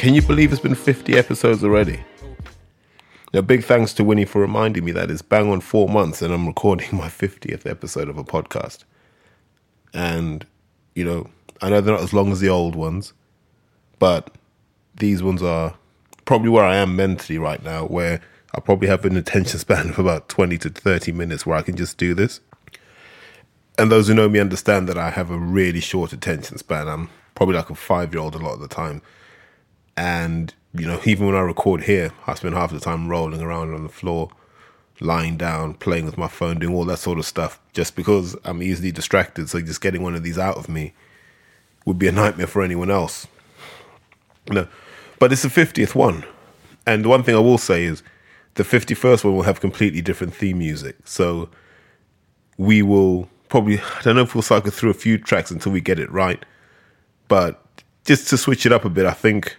Can you believe it's been 50 episodes already? Now, big thanks to Winnie for reminding me that it's bang on four months and I'm recording my 50th episode of a podcast. And, you know, I know they're not as long as the old ones, but these ones are probably where I am mentally right now, where I probably have an attention span of about 20 to 30 minutes where I can just do this. And those who know me understand that I have a really short attention span. I'm probably like a five year old a lot of the time. And, you know, even when I record here, I spend half the time rolling around on the floor, lying down, playing with my phone, doing all that sort of stuff, just because I'm easily distracted. So just getting one of these out of me would be a nightmare for anyone else. Know, but it's the 50th one. And one thing I will say is the 51st one will have completely different theme music. So we will probably, I don't know if we'll cycle through a few tracks until we get it right. But just to switch it up a bit, I think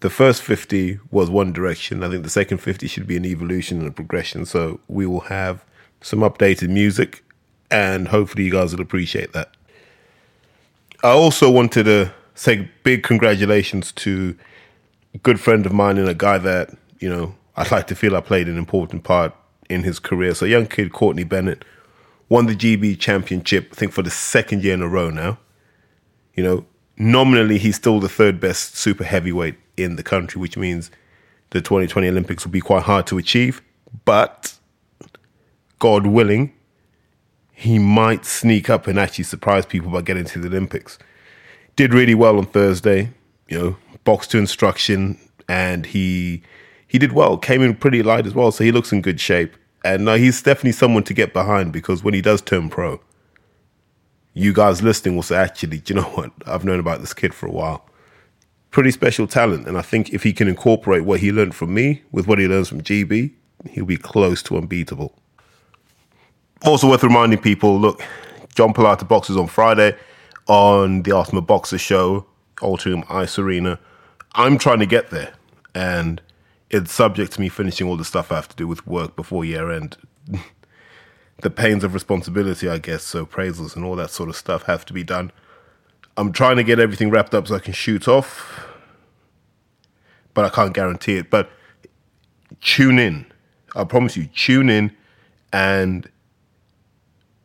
the first 50 was one direction. I think the second 50 should be an evolution and a progression. So we will have some updated music and hopefully you guys will appreciate that. I also wanted to say big congratulations to a good friend of mine and a guy that, you know, I'd like to feel I played an important part in his career. So, young kid Courtney Bennett won the GB championship, I think, for the second year in a row now. You know, nominally, he's still the third best super heavyweight in the country, which means the 2020 Olympics will be quite hard to achieve. But, God willing, he might sneak up and actually surprise people by getting to the Olympics. Did really well on Thursday, you know, box to instruction, and he he did well. Came in pretty light as well, so he looks in good shape. And he's definitely someone to get behind because when he does turn pro, you guys listening will say, actually, do you know what? I've known about this kid for a while. Pretty special talent. And I think if he can incorporate what he learned from me with what he learns from GB, he'll be close to unbeatable. Also worth reminding people, look, John Pilata boxes on Friday on the Ultimate Boxxer show, Ultimate Ice Arena. I'm trying to get there. And it's subject to me finishing all the stuff I have to do with work before year end. The pains of responsibility, I guess, so appraisals and all that sort of stuff have to be done. I'm trying to get everything wrapped up so I can shoot off, but I can't guarantee it. But tune in. I promise you, tune in. And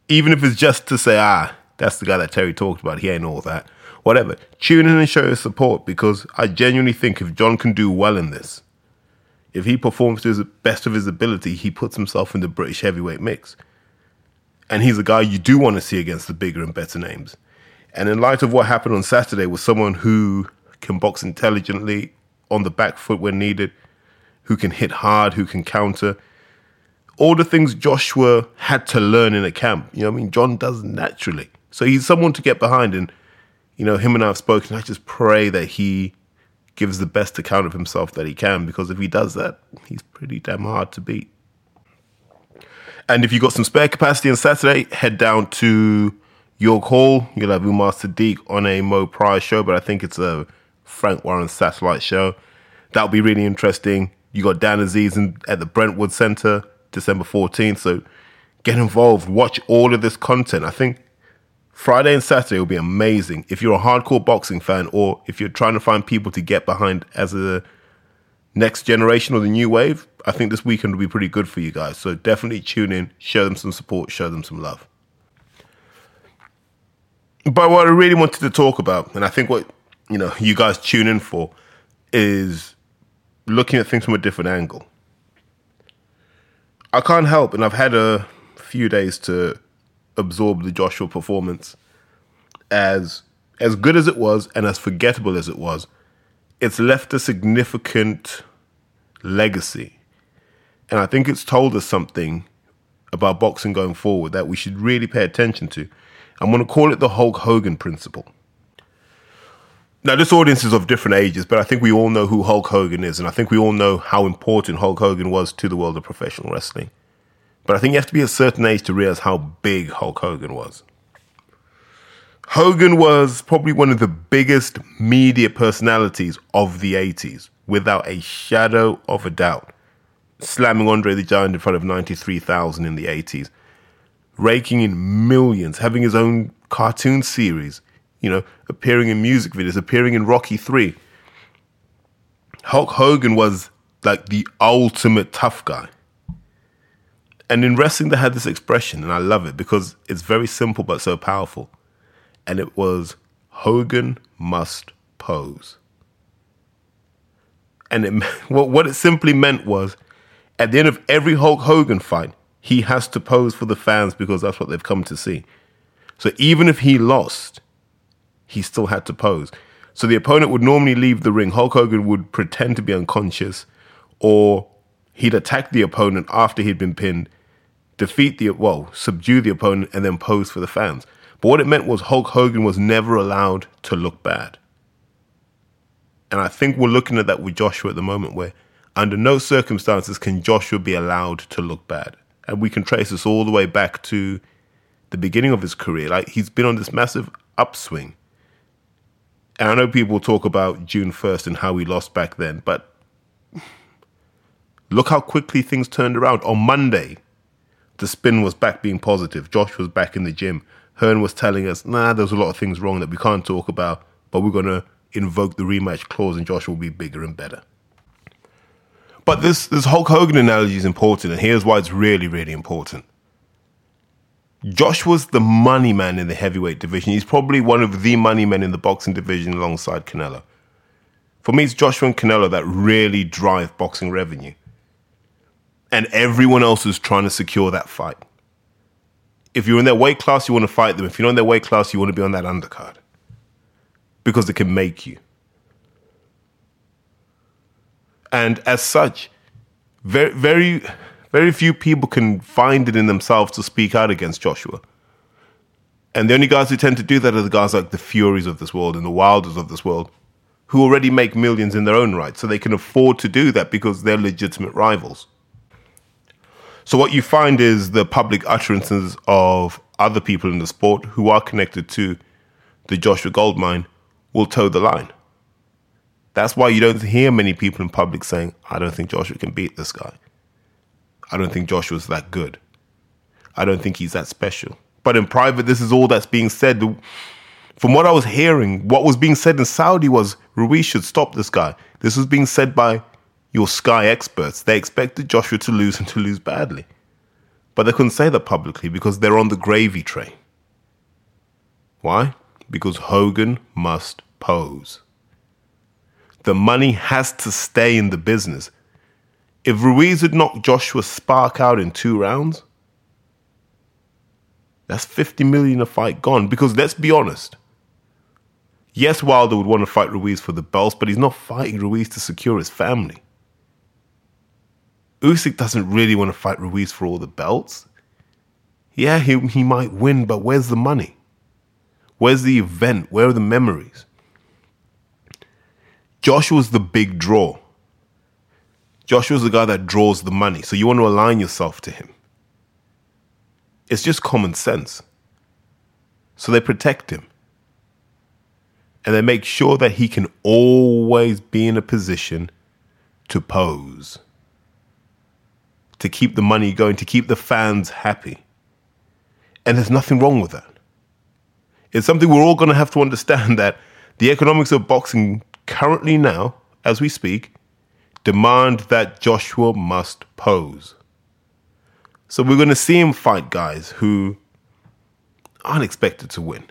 even if it's just to say, ah, that's the guy that Terry talked about, he ain't all that, whatever, tune in and show your support because I genuinely think if John can do well in this, if he performs to the best of his ability, he puts himself in the British heavyweight mix. And he's a guy you do want to see against the bigger and better names. And in light of what happened on Saturday with someone who can box intelligently on the back foot when needed, who can hit hard, who can counter, all the things Joshua had to learn in a camp. You know, I mean, John does naturally. So he's someone to get behind. And, you know, him and I have spoken. I just pray that he gives the best account of himself that he can because if he does that, he's pretty damn hard to beat. And if you've got some spare capacity on Saturday, head down to York Hall. You'll have Umar Sadiq on a Mo Prior show, but I think it's a Frank Warren satellite show. That'll be really interesting. You got Dan Azeez in, at the Brentwood Center December 14th. So get involved, watch all of this content. I think Friday and Saturday will be amazing. If you're a hardcore boxing fan or if you're trying to find people to get behind as a next generation or the new wave, I think this weekend will be pretty good for you guys. So definitely tune in, show them some support, show them some love. But what I really wanted to talk about, and I think what you know you guys tune in for, is looking at things from a different angle. I can't help, and I've had a few days to absorb the Joshua performance as as good as it was and as forgettable as it was, it's left a significant legacy. And I think it's told us something about boxing going forward that we should really pay attention to. I'm going to call it the Hulk Hogan principle. Now, this audience is of different ages, but I think we all know who Hulk Hogan is, and I think we all know how important Hulk Hogan was to the world of professional wrestling. But I think you have to be a certain age to realize how big Hulk Hogan was. Hogan was probably one of the biggest media personalities of the 80s, without a shadow of a doubt. Slamming Andre the Giant in front of 93,000 in the 80s, raking in millions, having his own cartoon series, you know, appearing in music videos, appearing in Rocky 3. Hulk Hogan was like the ultimate tough guy. And in wrestling, they had this expression, and I love it because it's very simple but so powerful. And it was Hogan must pose. And it, what, what it simply meant was at the end of every Hulk Hogan fight, he has to pose for the fans because that's what they've come to see. So even if he lost, he still had to pose. So the opponent would normally leave the ring. Hulk Hogan would pretend to be unconscious, or he'd attack the opponent after he'd been pinned, defeat the well, subdue the opponent, and then pose for the fans. But what it meant was Hulk Hogan was never allowed to look bad. And I think we're looking at that with Joshua at the moment, where under no circumstances can Joshua be allowed to look bad. And we can trace this all the way back to the beginning of his career. Like he's been on this massive upswing. And I know people talk about June 1st and how he lost back then, but look how quickly things turned around. On Monday, the spin was back being positive. Josh was back in the gym. Hearn was telling us, nah, there's a lot of things wrong that we can't talk about, but we're going to invoke the rematch clause and Josh will be bigger and better. But this, this Hulk Hogan analogy is important, and here's why it's really, really important. Josh was the money man in the heavyweight division. He's probably one of the money men in the boxing division alongside Canelo. For me, it's Joshua and Canelo that really drive boxing revenue. And everyone else is trying to secure that fight. If you're in their weight class, you want to fight them. If you're not in their weight class, you want to be on that undercard. Because it can make you. And as such, very, very very few people can find it in themselves to speak out against Joshua. And the only guys who tend to do that are the guys like the Furies of this world and the Wilders of this world, who already make millions in their own right. So they can afford to do that because they're legitimate rivals. So what you find is the public utterances of other people in the sport who are connected to the Joshua Goldmine will toe the line. That's why you don't hear many people in public saying, I don't think Joshua can beat this guy. I don't think Joshua's that good. I don't think he's that special. But in private, this is all that's being said. From what I was hearing, what was being said in Saudi was Ruiz should stop this guy. This was being said by your Sky experts. They expected Joshua to lose and to lose badly. But they couldn't say that publicly because they're on the gravy train. Why? Because Hogan must pose. The money has to stay in the business. If Ruiz had knocked Joshua Spark out in two rounds, that's 50 million a fight gone. Because let's be honest. Yes, Wilder would want to fight Ruiz for the belts, but he's not fighting Ruiz to secure his family. Usyk doesn't really want to fight Ruiz for all the belts. Yeah, he, he might win, but where's the money? Where's the event? Where are the memories? Joshua's the big draw. Joshua's the guy that draws the money, so you want to align yourself to him. It's just common sense. So they protect him. And they make sure that he can always be in a position to pose, to keep the money going, to keep the fans happy. And there's nothing wrong with that. It's something we're all going to have to understand that the economics of boxing currently now, as we speak, demand that Joshua must pose. So we're going to see him fight guys who aren't expected to win.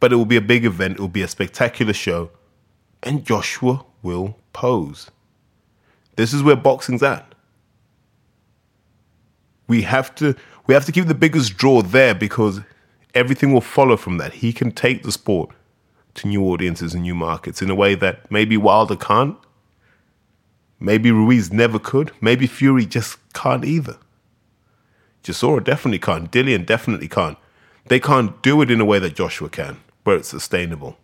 But it will be a big event, it will be a spectacular show, and Joshua will pose. This is where boxing's at. We have to we have to keep the biggest draw there because everything will follow from that. He can take the sport to new audiences and new markets in a way that maybe Wilder can't. Maybe Ruiz never could. Maybe Fury just can't either. Chisora definitely can't. Dillian definitely can't. They can't do it in a way that Joshua can, where it's sustainable.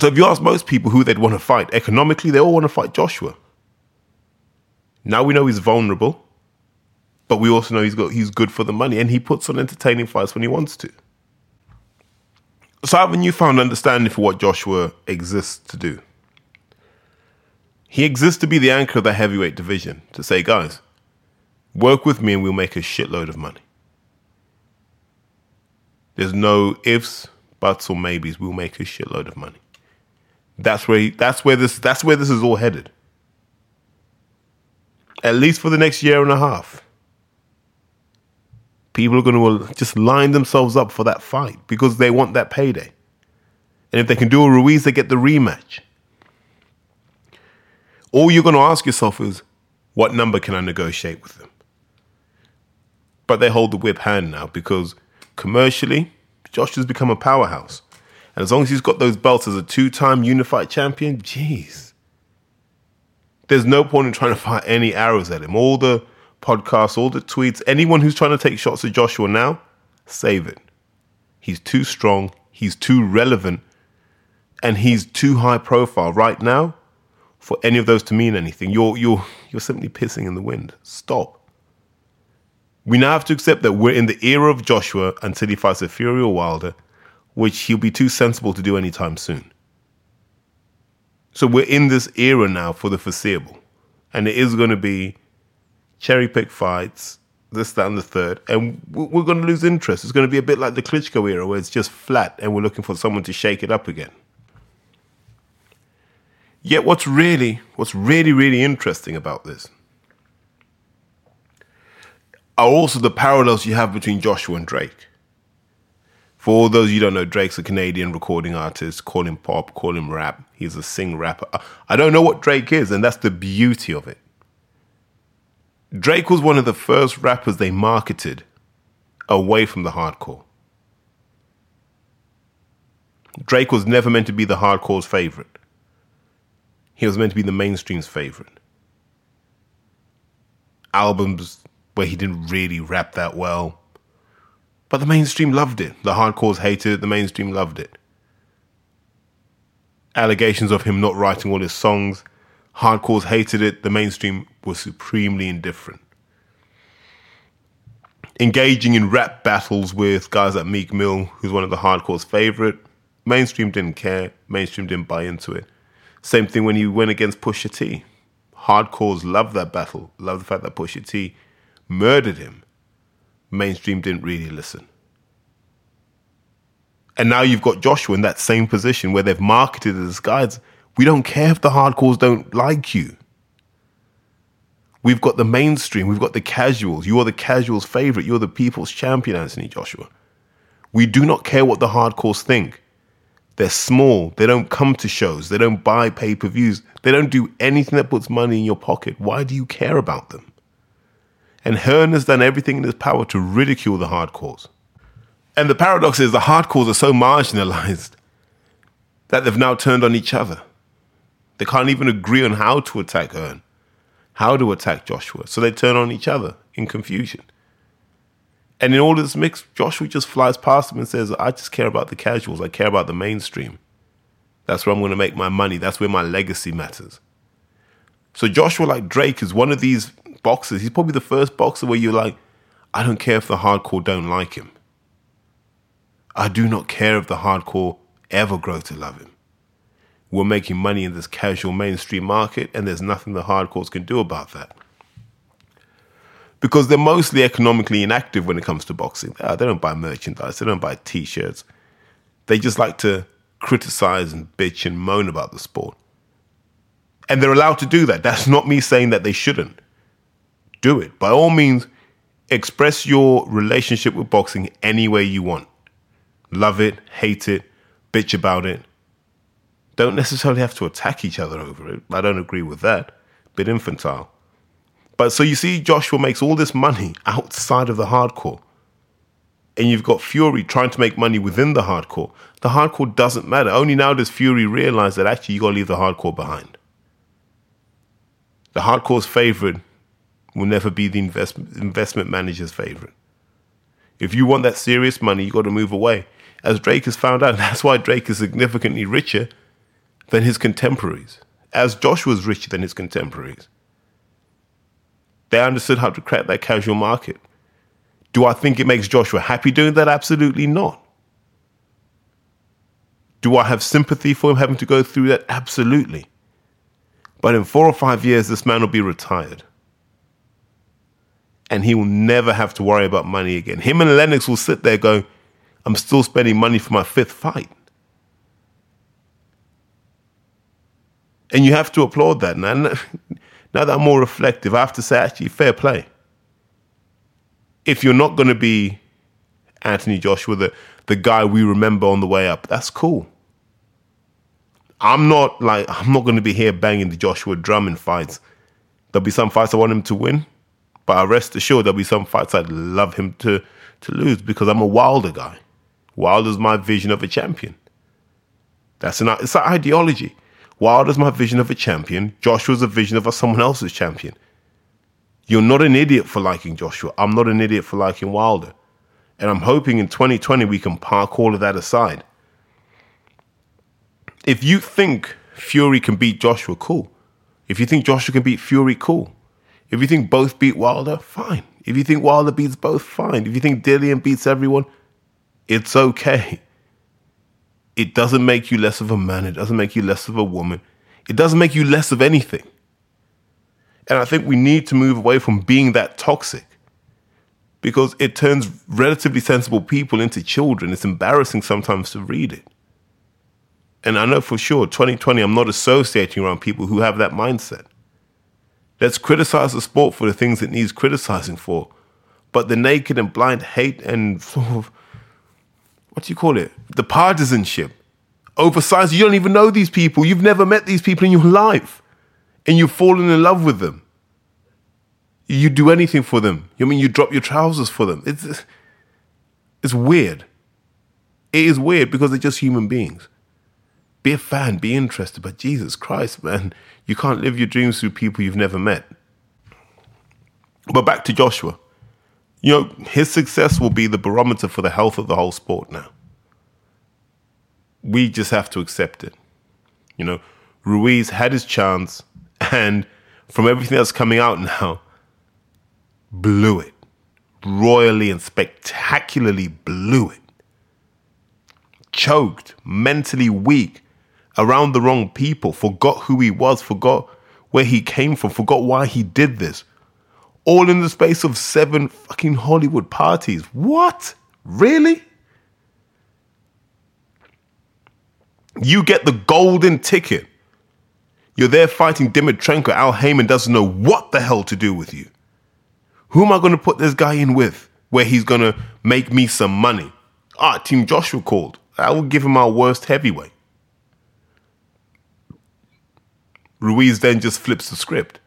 So if you ask most people who they'd want to fight, economically, they all want to fight Joshua. Now we know he's vulnerable, but we also know he's got he's good for the money, and he puts on entertaining fights when he wants to. So I have a newfound understanding for what Joshua exists to do. He exists to be the anchor of the heavyweight division, to say, guys, work with me and we'll make a shitload of money. There's no ifs, buts, or maybes. We'll make a shitload of money. That's where he, that's where this that's where this is all headed. At least for the next year and a half. People are going to just line themselves up for that fight because they want that payday. And if they can do a Ruiz, they get the rematch. All you're going to ask yourself is, what number can I negotiate with them? But they hold the whip hand now because commercially, Josh has become a powerhouse. And as long as he's got those belts as a two time unified champion, jeez. There's no point in trying to fire any arrows at him. All the podcasts, all the tweets, anyone who's trying to take shots at Joshua now, save it. He's too strong, he's too relevant, and he's too high profile right now for any of those to mean anything. You're you're you're simply pissing in the wind. Stop. We now have to accept that we're in the era of Joshua until he fights a Fury or Wilder, which he'll be too sensible to do anytime soon. So we're in this era now for the foreseeable. And it is going to be cherry pick fights, this, that, and the third. And we're going to lose interest. It's going to be a bit like the Klitschko era where it's just flat and we're looking for someone to shake it up again. Yet what's really, what's really, really interesting about this are also the parallels you have between Joshua and Drake. For all those you don't know, Drake's a Canadian recording artist. Call him pop, call him rap. He's a sing rapper. I don't know what Drake is, and that's the beauty of it. Drake was one of the first rappers they marketed away from the hardcore. Drake was never meant to be the hardcore's favorite he was meant to be the mainstream's favorite. Albums where he didn't really rap that well. But the mainstream loved it. The hardcores hated it, the mainstream loved it. Allegations of him not writing all his songs, hardcores hated it, the mainstream was supremely indifferent. Engaging in rap battles with guys like Meek Mill, who's one of the hardcore's favorite, mainstream didn't care, mainstream didn't buy into it. Same thing when he went against Pusha T. Hardcores loved that battle, loved the fact that Pusha T murdered him. Mainstream didn't really listen. And now you've got Joshua in that same position where they've marketed as guys. We don't care if the hardcores don't like you. We've got the mainstream, we've got the casuals. You are the casuals' favorite. You're the people's champion, Anthony Joshua. We do not care what the hardcores think. They're small. They don't come to shows. They don't buy pay per views. They don't do anything that puts money in your pocket. Why do you care about them? And Hearn has done everything in his power to ridicule the hardcores. And the paradox is the hardcores are so marginalized that they've now turned on each other. They can't even agree on how to attack Hearn, how to attack Joshua. So they turn on each other in confusion. And in all this mix, Joshua just flies past him and says, I just care about the casuals. I care about the mainstream. That's where I'm going to make my money. That's where my legacy matters. So Joshua, like Drake, is one of these boxers. He's probably the first boxer where you're like, I don't care if the hardcore don't like him. I do not care if the hardcore ever grow to love him. We're making money in this casual mainstream market, and there's nothing the hardcores can do about that because they're mostly economically inactive when it comes to boxing. They don't buy merchandise, they don't buy t shirts. They just like to criticize and bitch and moan about the sport. And they're allowed to do that. That's not me saying that they shouldn't. Do it. By all means, express your relationship with boxing any way you want. Love it, hate it, bitch about it. Don't necessarily have to attack each other over it. I don't agree with that. Bit infantile. But so you see, Joshua makes all this money outside of the hardcore. And you've got Fury trying to make money within the hardcore. The hardcore doesn't matter. Only now does Fury realize that actually you got to leave the hardcore behind. The hardcore's favorite will never be the invest- investment manager's favorite. If you want that serious money, you got to move away. As Drake has found out, that's why Drake is significantly richer than his contemporaries. As Joshua's richer than his contemporaries. They understood how to crack that casual market. Do I think it makes Joshua happy doing that? Absolutely not. Do I have sympathy for him having to go through that? Absolutely. But in four or five years, this man will be retired. And he will never have to worry about money again. Him and Lennox will sit there going, I'm still spending money for my fifth fight. And you have to applaud that. Now, now that I'm more reflective, I have to say, actually, fair play. If you're not going to be Anthony Joshua, the, the guy we remember on the way up, that's cool. I'm not like I'm not going to be here banging the Joshua drum in fights. There'll be some fights I want him to win, but I rest assured there'll be some fights I'd love him to to lose because I'm a Wilder guy. Wilder's my vision of a champion. That's an it's an ideology. Wilder's my vision of a champion. Joshua's a vision of a, someone else's champion. You're not an idiot for liking Joshua. I'm not an idiot for liking Wilder. And I'm hoping in 2020 we can park all of that aside. If you think Fury can beat Joshua, cool. If you think Joshua can beat Fury, cool. If you think both beat Wilder, fine. If you think Wilder beats both, fine. If you think Dillian beats everyone, it's okay. It doesn't make you less of a man. It doesn't make you less of a woman. It doesn't make you less of anything. And I think we need to move away from being that toxic because it turns relatively sensible people into children. It's embarrassing sometimes to read it. And I know for sure, 2020, I'm not associating around people who have that mindset. Let's criticize the sport for the things it needs criticizing for. But the naked and blind hate and sort of, what do you call it? The partisanship. Oversized. You don't even know these people. You've never met these people in your life. And you've fallen in love with them. You do anything for them. I mean, you drop your trousers for them. It's, it's weird. It is weird because they're just human beings. Be a fan, be interested, but Jesus Christ, man, you can't live your dreams through people you've never met. But back to Joshua. You know, his success will be the barometer for the health of the whole sport now. We just have to accept it. You know, Ruiz had his chance, and from everything that's coming out now, blew it. Royally and spectacularly blew it. Choked, mentally weak, around the wrong people, forgot who he was, forgot where he came from, forgot why he did this. All in the space of seven fucking Hollywood parties. What? Really? You get the golden ticket. You're there fighting Dimitrenko. Al Haymon doesn't know what the hell to do with you. Who am I going to put this guy in with where he's going to make me some money? Ah, Team Joshua called. I will give him our worst heavyweight. Ruiz then just flips the script.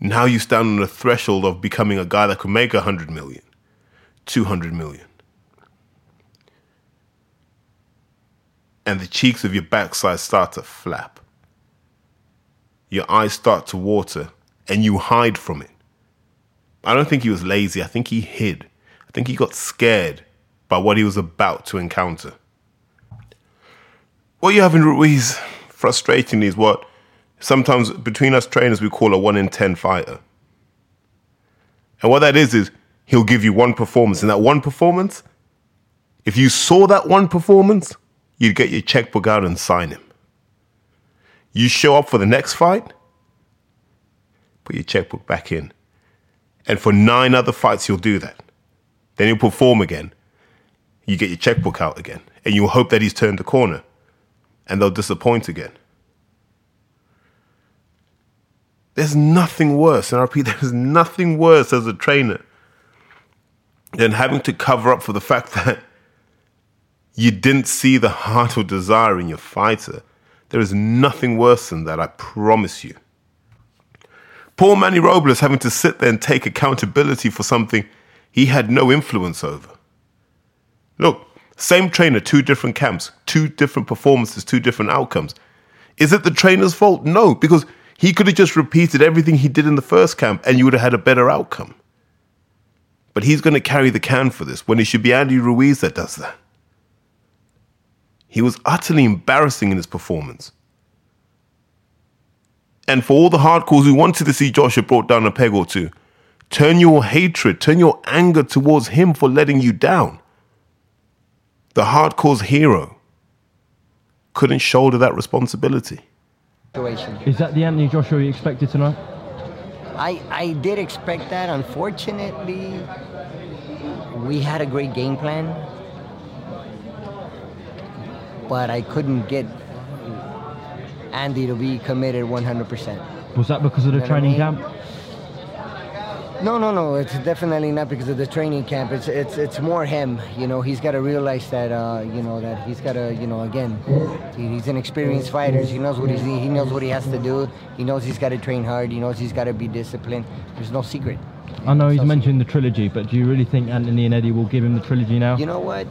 Now you stand on the threshold of becoming a guy that could make 100 million, 200 million. And the cheeks of your backside start to flap. Your eyes start to water and you hide from it. I don't think he was lazy. I think he hid. I think he got scared by what he was about to encounter. What you have in Ruiz, frustratingly, is what sometimes between us trainers we call a one in 10 fighter. And what that is, is he'll give you one performance. And that one performance, if you saw that one performance, you'd get your checkbook out and sign him. You show up for the next fight, put your checkbook back in. And for nine other fights, you'll do that. Then he'll perform again. You get your checkbook out again. And you'll hope that he's turned the corner. And they'll disappoint again. There's nothing worse, and I repeat, there's nothing worse as a trainer than having to cover up for the fact that you didn't see the heart or desire in your fighter. There is nothing worse than that, I promise you. Poor Manny Robles having to sit there and take accountability for something he had no influence over. Look, same trainer, two different camps, two different performances, two different outcomes. Is it the trainer's fault? No, because he could have just repeated everything he did in the first camp and you would have had a better outcome. But he's going to carry the can for this when it should be Andy Ruiz that does that. He was utterly embarrassing in his performance. And for all the hardcores who wanted to see Joshua brought down a peg or two, turn your hatred, turn your anger towards him for letting you down. The hardcore's hero couldn't shoulder that responsibility. Is that the Anthony Joshua you expected tonight? I, I did expect that. Unfortunately, we had a great game plan, but I couldn't get Andy to be committed 100%. Was that because of the you know training I mean? camp? No, no, no. It's definitely not because of the training camp. It's it's it's more him. You know, he's got to realize that. Uh, you know that he's got to. You know, again, he- he's an experienced fighter. He knows what he's. He knows what he has to do. He knows he's got to train hard. He knows he's got to be disciplined. There's no secret. I know he's mentioned the trilogy, but do you really think Anthony and Eddie will give him the trilogy now? You know what?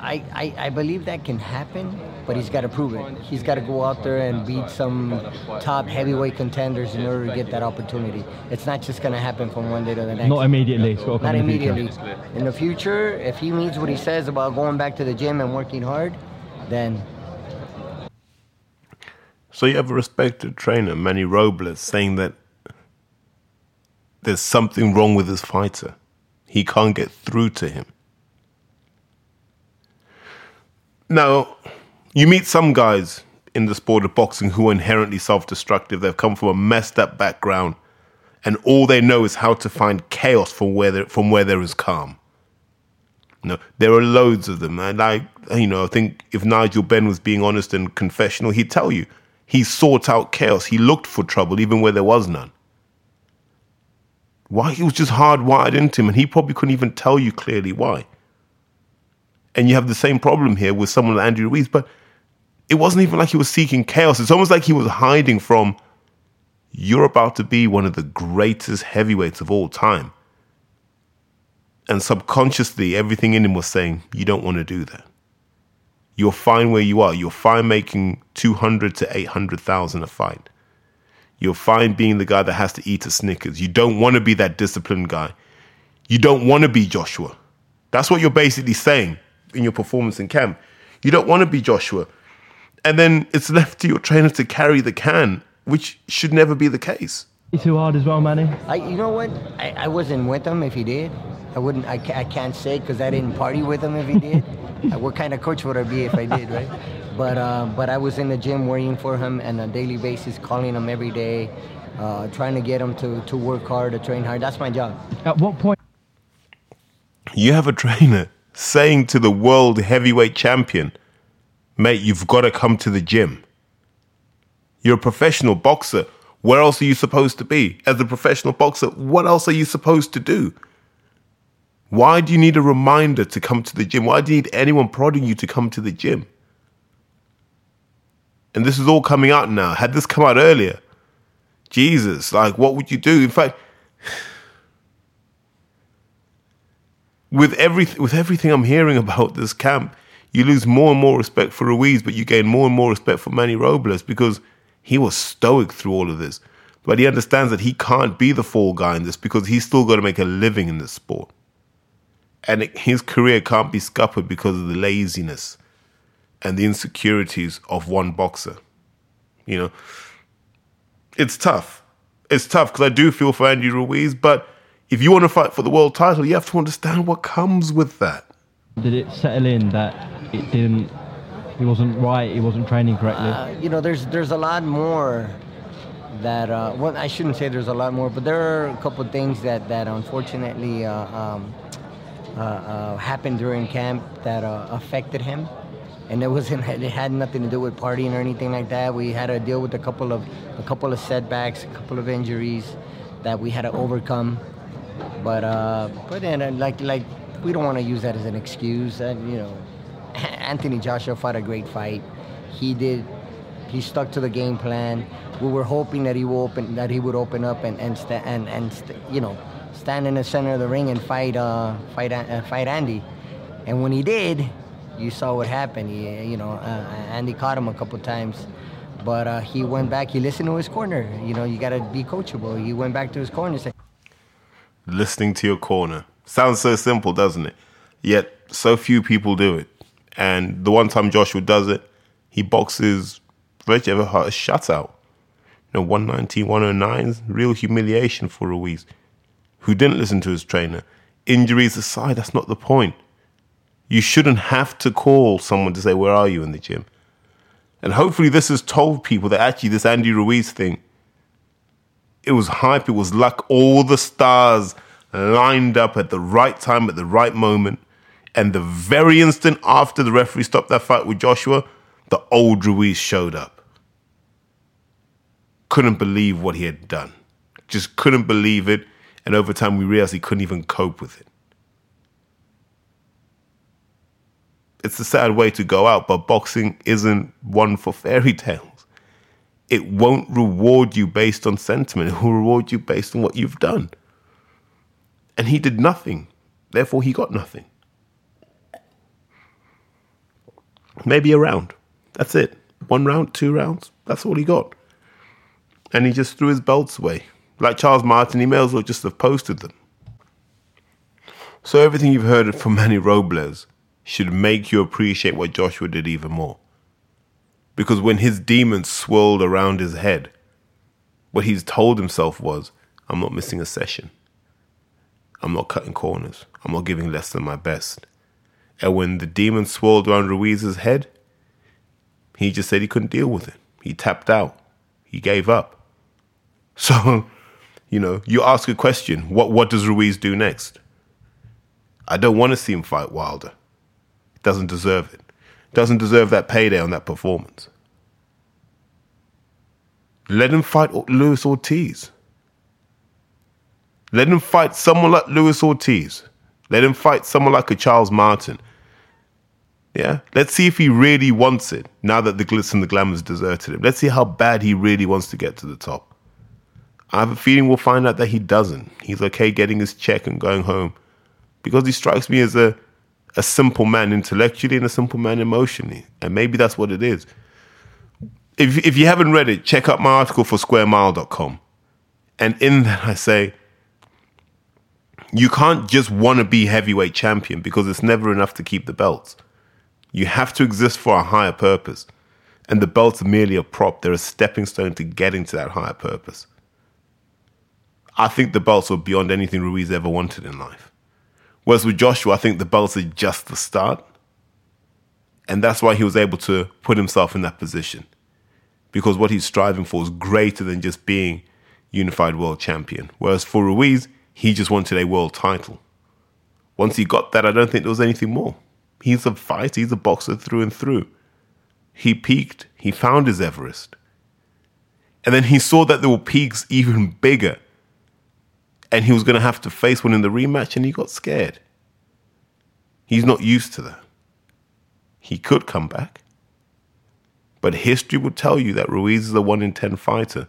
I, I, I believe that can happen, but he's got to prove it. He's got to go out there and beat some top heavyweight contenders in order to get that opportunity. It's not just going to happen from one day to the next. Not immediately. It's got to come Not in the future. immediately. In the future, if he means what he says about going back to the gym and working hard, then So you have a respected trainer, Manny Robles, saying that there's something wrong with his fighter. He can't get through to him. Now, you meet some guys in the sport of boxing who are inherently self-destructive. They've come from a messed up background, and all they know is how to find chaos from where there, from where there is calm. No, there are loads of them, and I, you know, I think if Nigel Benn was being honest and confessional, he'd tell you he sought out chaos. He looked for trouble even where there was none. Why? He was just hardwired into him, and he probably couldn't even tell you clearly why. And you have the same problem here with someone like Andrew Ruiz, but it wasn't even like he was seeking chaos. It's almost like he was hiding from, you're about to be one of the greatest heavyweights of all time. And subconsciously, everything in him was saying, you don't want to do that. You're fine where you are. You're fine making 200 to 800,000 a fight. You're fine being the guy that has to eat a Snickers. You don't want to be that disciplined guy. You don't want to be Joshua. That's what you're basically saying in your performance in camp. You don't want to be Joshua. And then it's left to your trainer to carry the can, which should never be the case. Too hard as well, Manny. I, you know what? I, I wasn't with him if he did. I wouldn't. I, I can't say because I didn't party with him if he did. What kind of coach would I be if I did, right? But uh, but I was in the gym worrying for him on a daily basis, calling him every day, uh, trying to get him to, to work hard, to train hard. That's my job. At what point You have a trainer saying to the world heavyweight champion, mate, you've got to come to the gym. You're a professional boxer. Where else are you supposed to be? As a professional boxer, what else are you supposed to do? Why do you need a reminder to come to the gym? Why do you need anyone prodding you to come to the gym? And this is all coming out now. Had this come out earlier, Jesus, like, what would you do? In fact, with every with everything I'm hearing about this camp, you lose more and more respect for Ruiz, but you gain more and more respect for Manny Robles because he was stoic through all of this. But he understands that he can't be the fall guy in this because he's still got to make a living in this sport. And it, his career can't be scuppered because of the laziness and the insecurities of one boxer. You know, it's tough. It's tough because I do feel for Andy Ruiz, but if you want to fight for the world title, you have to understand what comes with that. Did it settle in that it didn't? He wasn't right. He wasn't training correctly. Uh, you know, there's there's a lot more that uh, well, I shouldn't say there's a lot more, but there are a couple things that that unfortunately uh, um, uh, uh, happened during camp that uh, affected him, and it wasn't it had nothing to do with partying or anything like that. We had to deal with a couple of a couple of setbacks, a couple of injuries that we had to overcome. But uh, but then like like we don't want to use that as an excuse. Uh, you know, Anthony Joshua fought a great fight. He did. He stuck to the game plan. We were hoping that he will open that he would open up and and and, and st- you know stand in the center of the ring and fight uh, fight uh, fight Andy. And when he did, you saw what happened. He, you know, uh, Andy caught him a couple times, but uh, he went back. He listened to his corner. You know, you got to be coachable. He went back to his corner and said, listening to your corner. Sounds so simple, doesn't it? Yet so few people do it. And the one time Joshua does it, he boxes virtually ever a shutout. You know, 119, 109, real humiliation for Ruiz, who didn't listen to his trainer. Injuries aside, that's not the point. You shouldn't have to call someone to say, Where are you in the gym? And hopefully, this has told people that actually, this Andy Ruiz thing, it was hype, it was luck. All the stars lined up at the right time, at the right moment. And the very instant after the referee stopped that fight with Joshua, the old Ruiz showed up. Couldn't believe what he had done. Just couldn't believe it. And over time, we realized he couldn't even cope with it. It's a sad way to go out, but boxing isn't one for fairy tales. It won't reward you based on sentiment, it will reward you based on what you've done. And he did nothing, therefore, he got nothing. Maybe a round. That's it. One round, two rounds. That's all he got. And he just threw his belts away. Like Charles Martin, he may as well just have posted them. So everything you've heard from Manny Robles should make you appreciate what Joshua did even more. Because when his demons swirled around his head, what he's told himself was, I'm not missing a session. I'm not cutting corners. I'm not giving less than my best. And when the demon swirled around Ruiz's head, he just said he couldn't deal with it. He tapped out. He gave up. So, you know, you ask a question what, what does Ruiz do next? I don't want to see him fight Wilder. He doesn't deserve it. Doesn't deserve that payday on that performance. Let him fight Luis Ortiz. Let him fight someone like Luis Ortiz. Let him fight someone like a Charles Martin. Yeah, let's see if he really wants it now that the glitz and the glamour's deserted him. Let's see how bad he really wants to get to the top. I have a feeling we'll find out that he doesn't. He's okay getting his check and going home because he strikes me as a, a simple man intellectually and a simple man emotionally. And maybe that's what it is. If, if you haven't read it, check out my article for squaremile.com. And in that, I say, you can't just want to be heavyweight champion because it's never enough to keep the belts. You have to exist for a higher purpose. And the belts are merely a prop. They're a stepping stone to getting to that higher purpose. I think the belts were beyond anything Ruiz ever wanted in life. Whereas with Joshua, I think the belts are just the start. And that's why he was able to put himself in that position. Because what he's striving for is greater than just being unified world champion. Whereas for Ruiz, he just wanted a world title. Once he got that, I don't think there was anything more. He's a fighter, he's a boxer through and through. He peaked, he found his Everest. And then he saw that there were peaks even bigger. And he was going to have to face one in the rematch, and he got scared. He's not used to that. He could come back. But history would tell you that Ruiz is a 1 in 10 fighter.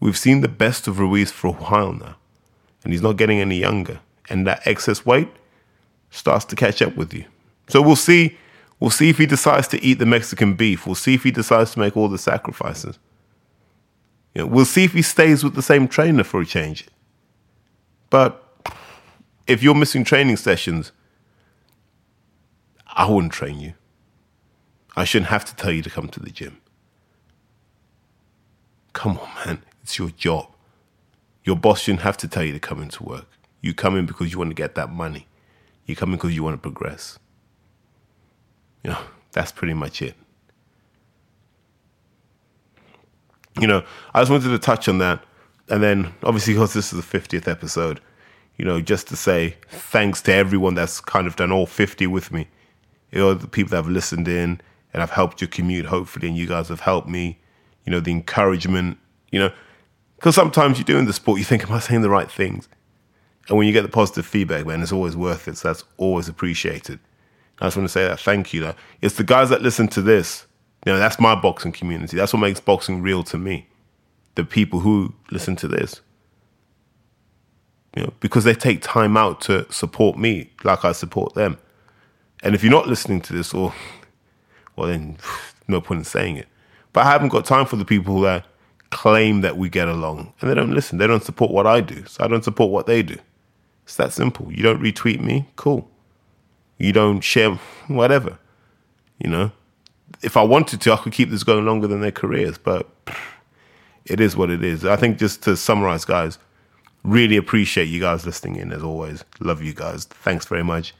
We've seen the best of Ruiz for a while now, and he's not getting any younger. And that excess weight starts to catch up with you. So we'll see. We'll see if he decides to eat the Mexican beef. We'll see if he decides to make all the sacrifices. You know, we'll see if he stays with the same trainer for a change. But if you're missing training sessions, I wouldn't train you. I shouldn't have to tell you to come to the gym. Come on, man. It's your job. Your boss shouldn't have to tell you to come into work. You come in because you want to get that money. You come in because you want to progress. You know, that's pretty much it. You know, I just wanted to touch on that. And then, obviously, because this is the 50th episode, you know, just to say thanks to everyone that's kind of done all 50 with me. You know, the people that have listened in and I've helped your commute, hopefully, and you guys have helped me. You know, the encouragement, you know, because sometimes you do in the sport, you think, am I saying the right things? And when you get the positive feedback, man, it's always worth it. So that's always appreciated. I just want to say that thank you. It's the guys that listen to this. You know, that's my boxing community. That's what makes boxing real to me. The people who listen to this. You know, because they take time out to support me like I support them. And if you're not listening to this, or well, then no point in saying it. But I haven't got time for the people that claim that we get along and they don't listen. They don't support what I do, so I don't support what they do. It's that simple. You don't retweet me, cool you don't share whatever. You know, if I wanted to, I could keep this going longer than their careers, but it is what it is. I think just to summarize, guys, really appreciate you guys listening in as always. Love you guys. Thanks very much.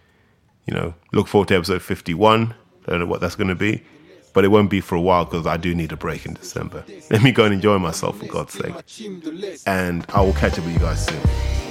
You know, look forward to episode 51. I don't know what that's going to be, but it won't be for a while because I do need a break in December. Let me go and enjoy myself for God's sake. And I will catch up with you guys soon.